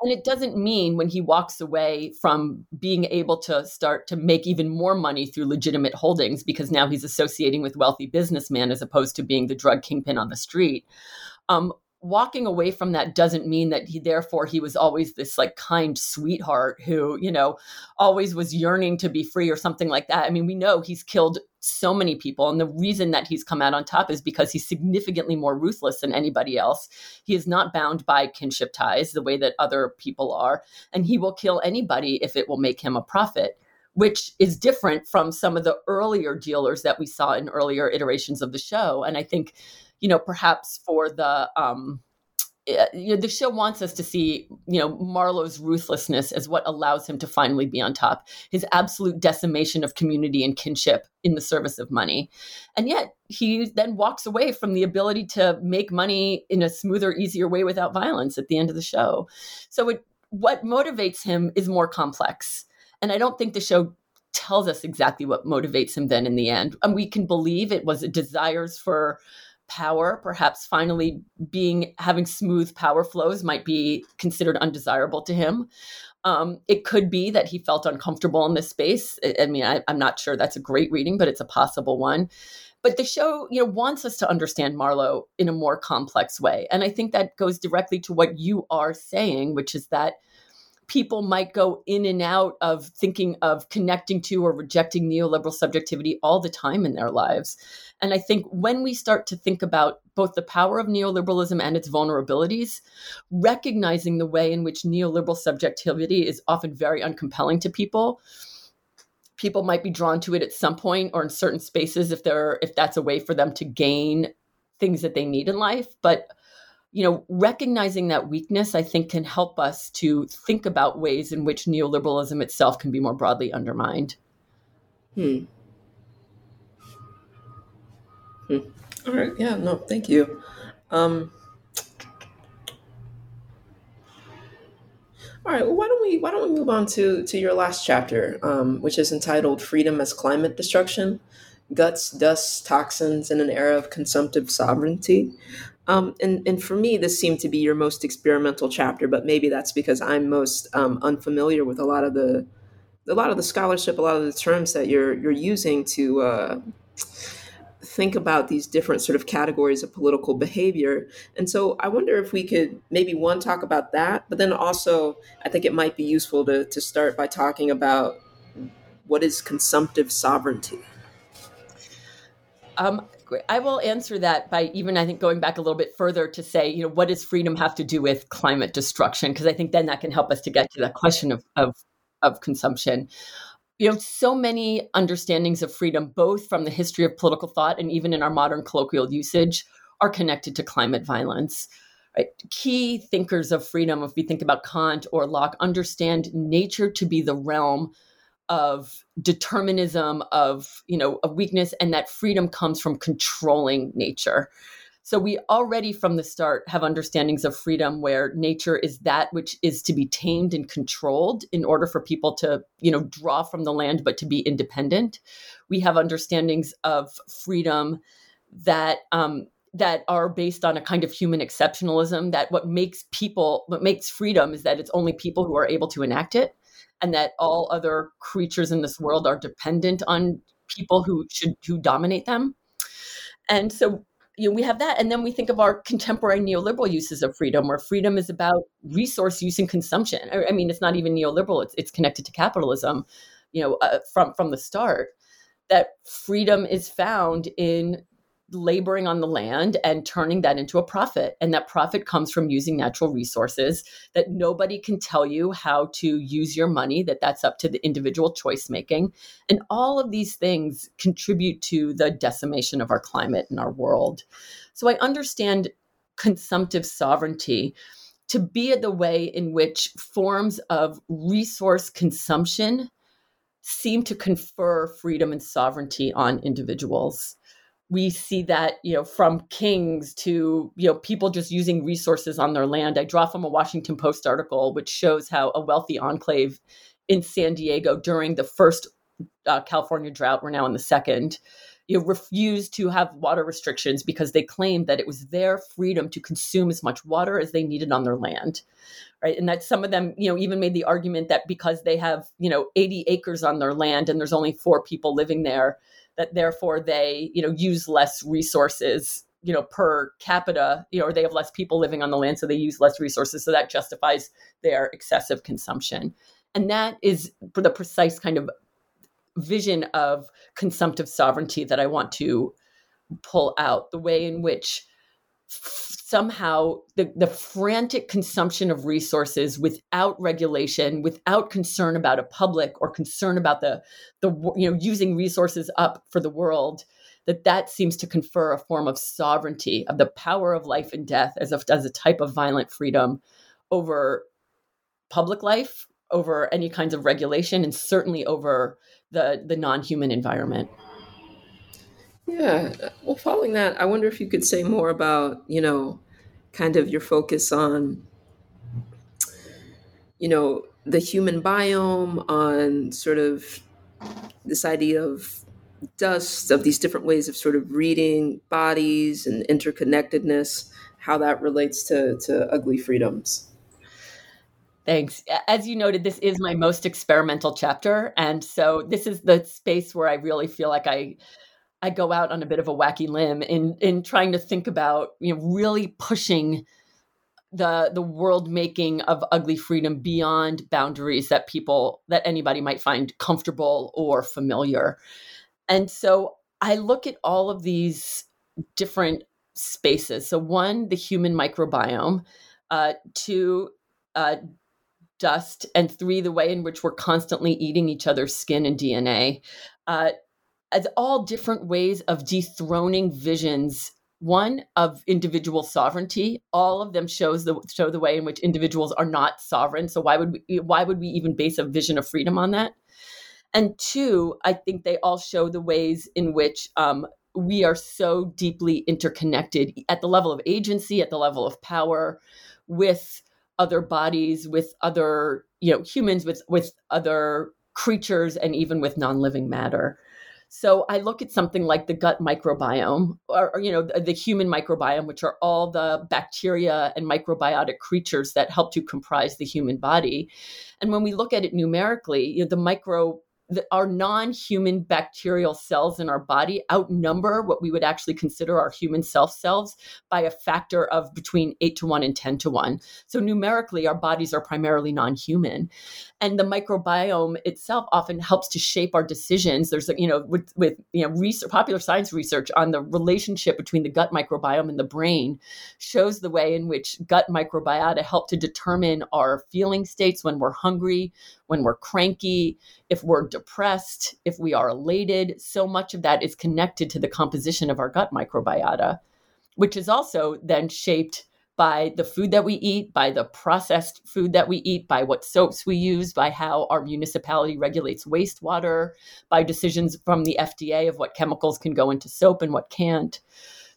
And it doesn't mean when he walks away from being able to start to make even more money through legitimate holdings because now he's associating with wealthy businessmen as opposed to being the drug kingpin on the street. Um, walking away from that doesn't mean that he therefore he was always this like kind sweetheart who you know always was yearning to be free or something like that i mean we know he's killed so many people and the reason that he's come out on top is because he's significantly more ruthless than anybody else. He is not bound by kinship ties the way that other people are and he will kill anybody if it will make him a profit which is different from some of the earlier dealers that we saw in earlier iterations of the show. And i think you know, perhaps for the um, Uh, you know, the show wants us to see, you know, Marlowe's ruthlessness as what allows him to finally be on top. His absolute decimation of community and kinship in the service of money, and yet he then walks away from the ability to make money in a smoother, easier way without violence at the end of the show. So, it, what motivates him is more complex, and I don't think the show tells us exactly what motivates him. Then, in the end, and we can believe it was desires for power perhaps finally being having smooth power flows might be considered undesirable to him. Um, it could be that he felt uncomfortable in this space. I, I mean I, i'm not sure that's a great reading but it's a possible one. But the show you know wants us to understand marlowe in a more complex way. And i think that goes directly to what you are saying which is that people might go in and out of thinking of connecting to or rejecting neoliberal subjectivity all the time in their lives. And I think when we start to think about both the power of neoliberalism and its vulnerabilities, recognizing the way in which neoliberal subjectivity is often very uncompelling to people, people might be drawn to it at some point or in certain spaces if they're if that's a way for them to gain things that they need in life. But you know, recognizing that weakness, I think, can help us to think about ways in which neoliberalism itself can be more broadly undermined. Hmm. hmm. All right. Yeah. No. Thank you. Um, all right. Well, why don't we why don't we move on to to your last chapter, um, which is entitled "Freedom as Climate Destruction." Guts, dust, toxins in an era of consumptive sovereignty. Um, and, and for me, this seemed to be your most experimental chapter, but maybe that's because I'm most um, unfamiliar with a lot of the a lot of the scholarship, a lot of the terms that you're you're using to uh, think about these different sort of categories of political behavior. And so I wonder if we could maybe one talk about that, but then also I think it might be useful to to start by talking about what is consumptive sovereignty. Um, I will answer that by even I think going back a little bit further to say, you know, what does freedom have to do with climate destruction? Because I think then that can help us to get to that question of of of consumption. You know, so many understandings of freedom, both from the history of political thought and even in our modern colloquial usage, are connected to climate violence. Right? Key thinkers of freedom, if we think about Kant or Locke, understand nature to be the realm of determinism of you know of weakness and that freedom comes from controlling nature. So we already from the start have understandings of freedom where nature is that which is to be tamed and controlled in order for people to you know draw from the land but to be independent. We have understandings of freedom that um, that are based on a kind of human exceptionalism that what makes people what makes freedom is that it's only people who are able to enact it and that all other creatures in this world are dependent on people who should who dominate them. And so you know, we have that, and then we think of our contemporary neoliberal uses of freedom, where freedom is about resource use and consumption. I mean, it's not even neoliberal; it's it's connected to capitalism. You know, uh, from from the start, that freedom is found in laboring on the land and turning that into a profit. And that profit comes from using natural resources that nobody can tell you how to use your money, that that's up to the individual choice making. And all of these things contribute to the decimation of our climate and our world. So I understand consumptive sovereignty to be the way in which forms of resource consumption seem to confer freedom and sovereignty on individuals we see that you know from kings to you know people just using resources on their land. I draw from a washington post article which shows how a wealthy enclave in san diego during the first uh, california drought we're now in the second you know, refused to have water restrictions because they claimed that it was their freedom to consume as much water as they needed on their land right? And that some of them you know even made the argument that because they have you know 80 acres on their land and there's only four people living there that therefore they you know use less resources you know per capita you know or they have less people living on the land so they use less resources. So that justifies their excessive consumption. And that is the precise kind of vision of consumptive sovereignty that i want to pull out. The way in which somehow the, the frantic consumption of resources without regulation without concern about a public or concern about the the you know using resources up for the world that that seems to confer a form of sovereignty of the power of life and death as a, as a type of violent freedom over public life over any kinds of regulation and certainly over the the non-human environment yeah well following that i wonder if you could say more about you know kind of your focus on you know the human biome on sort of this idea of dust of these different ways of sort of reading bodies and interconnectedness how that relates to to ugly freedoms Thanks. As you noted, this is my most experimental chapter, and so this is the space where I really feel like I I go out on a bit of a wacky limb in in trying to think about you know really pushing the the world making of ugly freedom beyond boundaries that people that anybody might find comfortable or familiar. And so I look at all of these different spaces. So one, the human microbiome. Uh, two, uh, dust, and three, the way in which we're constantly eating each other's skin and DNA. Uh, as all different ways of dethroning visions. One of individual sovereignty. All of them shows the show the way in which individuals are not sovereign. So why would we why would we even base a vision of freedom on that? And two i think they all show the ways in which um, we are so deeply interconnected at the level of agency at the level of power with other bodies with other you know humans with with other creatures and even with non-living matter so I look at something like the gut microbiome, or, or, you know, the, the, human microbiome, which are all the bacteria and microbiotic creatures that help to comprise the human body. And when we look at it numerically, you know, the micro our non-human bacterial cells in our body outnumber what we would actually consider our human self cells by a factor of between 8 to 1 and 10 to 1 so numerically our bodies are primarily non-human. And the microbiome itself often helps to shape our decisions. There's you know with, with you know research, popular science research on the relationship between the gut microbiome and the brain shows the way in which gut microbiota help to determine our feeling states when we're hungry when we're cranky if we're depressed, if we are elated. So much of that is connected to the composition of our gut microbiota, which is also then shaped by the food that we eat, by the processed food that we eat, by what soaps we use, by how our municipality regulates wastewater, by decisions from the FDA of what chemicals can go into soap and what can't.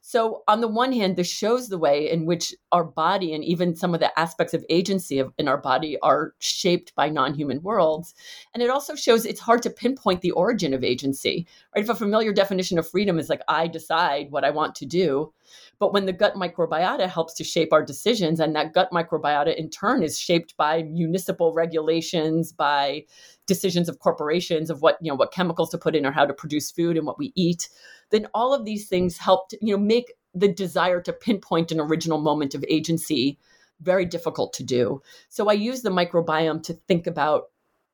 So, on the one hand, this shows the way in which our body and even some of the aspects of agency of, in our body are shaped by non human worlds. And it also shows it's hard to pinpoint the origin of agency, right? If a familiar definition of freedom is like, I decide what I want to do. But when the gut microbiota helps to shape our decisions, and that gut microbiota in turn is shaped by municipal regulations, by decisions of corporations of what, you know, what chemicals to put in or how to produce food and what we eat then all of these things help to, you know, make the desire to pinpoint an original moment of agency very difficult to do. So I use the microbiome to think about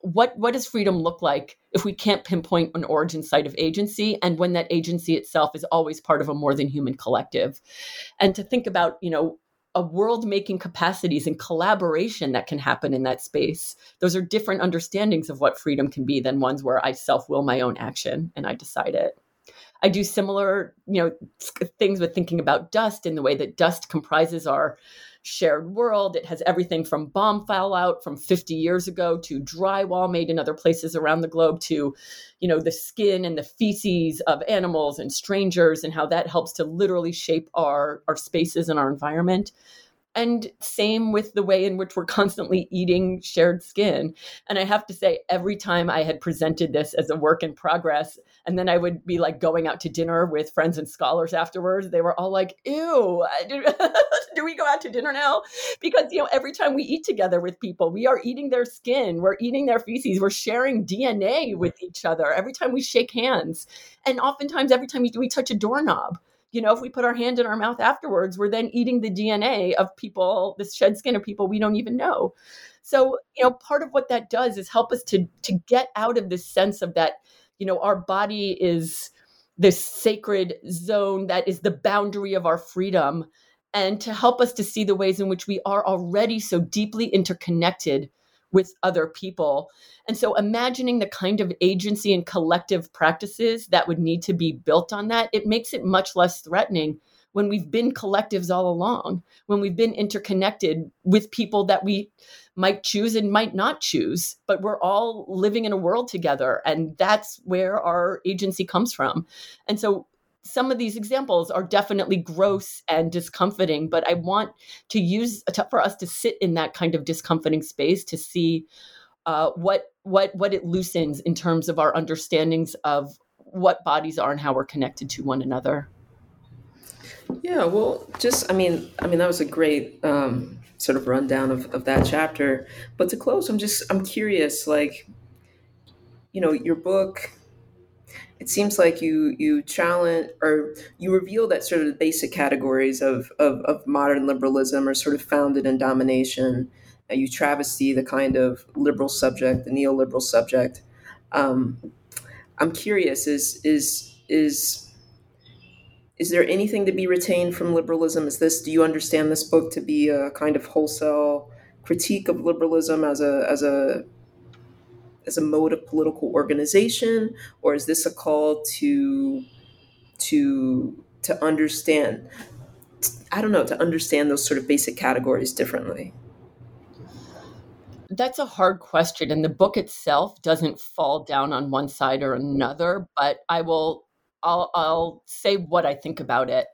what what does freedom look like if we can't pinpoint an origin site of agency and when that agency itself is always part of a more than human collective? And to think about you know a world making capacities and collaboration that can happen in that space those are different understandings of what freedom can be than ones where i self will my own action and i decide it. I do similar, you know, things with thinking about dust in the way that dust comprises our shared world. It has everything from bomb fallout from 50 years ago to drywall made in other places around the globe to, you know, the skin and the feces of animals and strangers and how that helps to literally shape our our spaces and our environment. And same with the way in which we're constantly eating shared skin. And I have to say, every time I had presented this as a work in progress, and then I would be like going out to dinner with friends and scholars afterwards, they were all like, ew, [LAUGHS] do we go out to dinner now? Because, you know, every time we eat together with people, we are eating their skin, we're eating their feces, we're sharing DNA with each other every time we shake hands. And oftentimes, every time we, we touch a doorknob you know, if we put our hand in our mouth afterwards, we're then eating the DNA of people, this shed skin of people we don't even know. So, you know, part of what that does is help us to to get out of this sense of that, you know, our body is this sacred zone that is the boundary of our freedom and to help us to see the ways in which we are already so deeply interconnected with other people. And so imagining the kind of agency and collective practices that would need to be built on that, it makes it much less threatening when we've been collectives all along, when we've been interconnected with people that we might choose and might not choose, but we're all living in a world together. And that's where our agency comes from. And so some of these examples are definitely gross and discomforting, but I want to use to, for us to sit in that kind of discomforting space to see uh, what what what it loosens in terms of our understandings of what bodies are and how we're connected to one another. Yeah, well, just I mean, I mean that was a great um, sort of rundown of, of that chapter. But to close, I'm just I'm curious, like, you know, your book it seems like you you challenge or you reveal that sort of the basic categories of, of, of modern liberalism are sort of founded in domination. And you travesty the kind of liberal subject, the neoliberal subject. Um, I'm curious: is is is is there anything to be retained from liberalism? Is this? Do you understand this book to be a kind of wholesale critique of liberalism as a as a as a mode of political organization, or is this a call to to to understand? I don't know to understand those sort of basic categories differently. That's a hard question, and the book itself doesn't fall down on one side or another. But I will, I'll, I'll say what I think about it,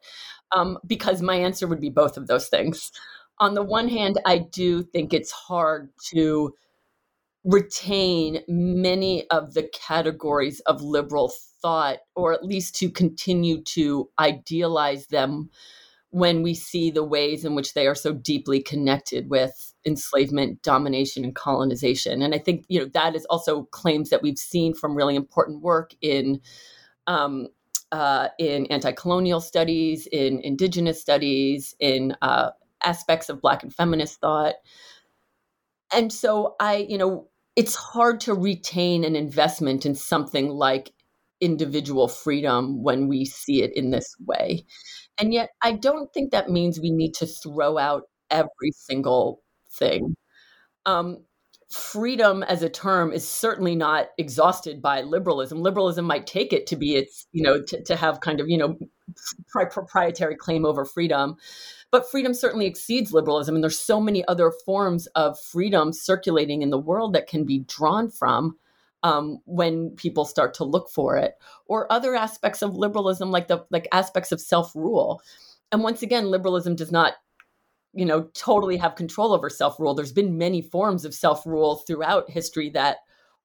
um, because my answer would be both of those things. On the one hand, I do think it's hard to retain many of the categories of liberal thought, or at least to continue to idealize them when we see the ways in which they are so deeply connected with enslavement, domination, and colonization. And I think you know that is also claims that we've seen from really important work in um, uh, in anti-colonial studies, in indigenous studies, in uh, aspects of Black and feminist thought. And so I, you know, it's hard to retain an investment in something like individual freedom when we see it in this way. And yet, I don't think that means we need to throw out every single thing. Um, freedom as a term is certainly not exhausted by liberalism. Liberalism might take it to be its, you know, to, to have kind of, you know, proprietary claim over freedom. But freedom certainly exceeds liberalism. And there's so many other forms of freedom circulating in the world that can be drawn from um, when people start to look for it, or other aspects of liberalism, like the like aspects of self rule. And once again, liberalism does not you know totally have control over self rule there's been many forms of self rule throughout history that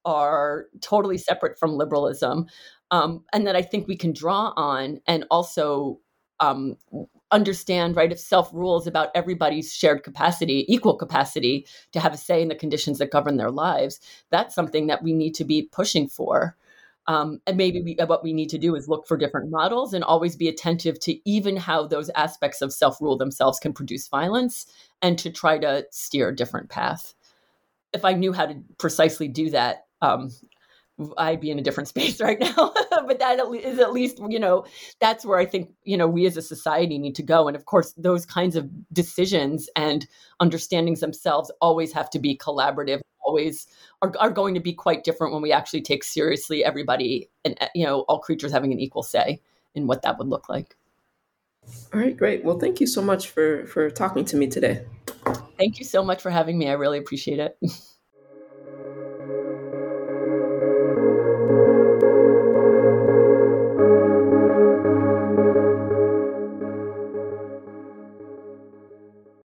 are totally separate from liberalism um, and that i think we can draw on and also um, understand right if self rule is about everybody's shared capacity equal capacity to have a say in the conditions that govern their lives that's something that we need to be pushing for um, and maybe we, what we need to do is look for different models and always be attentive to even how those aspects of self rule themselves can produce violence and to try to steer a different path. If I knew how to precisely do that, um, I'd be in a different [LAUGHS] space right now. [LAUGHS] but that is at least, you know, that's where I think, you know, we as a society need to go. And of course, those kinds of decisions and understandings themselves always have to be collaborative, always are, are going to be quite different when we actually take seriously everybody and, uh, you know, all creatures having an equal say in what that would look like. All right, great. Well, thank you so much for for talking to me today. Thank you so much for having me. I really appreciate it. [LAUGHS]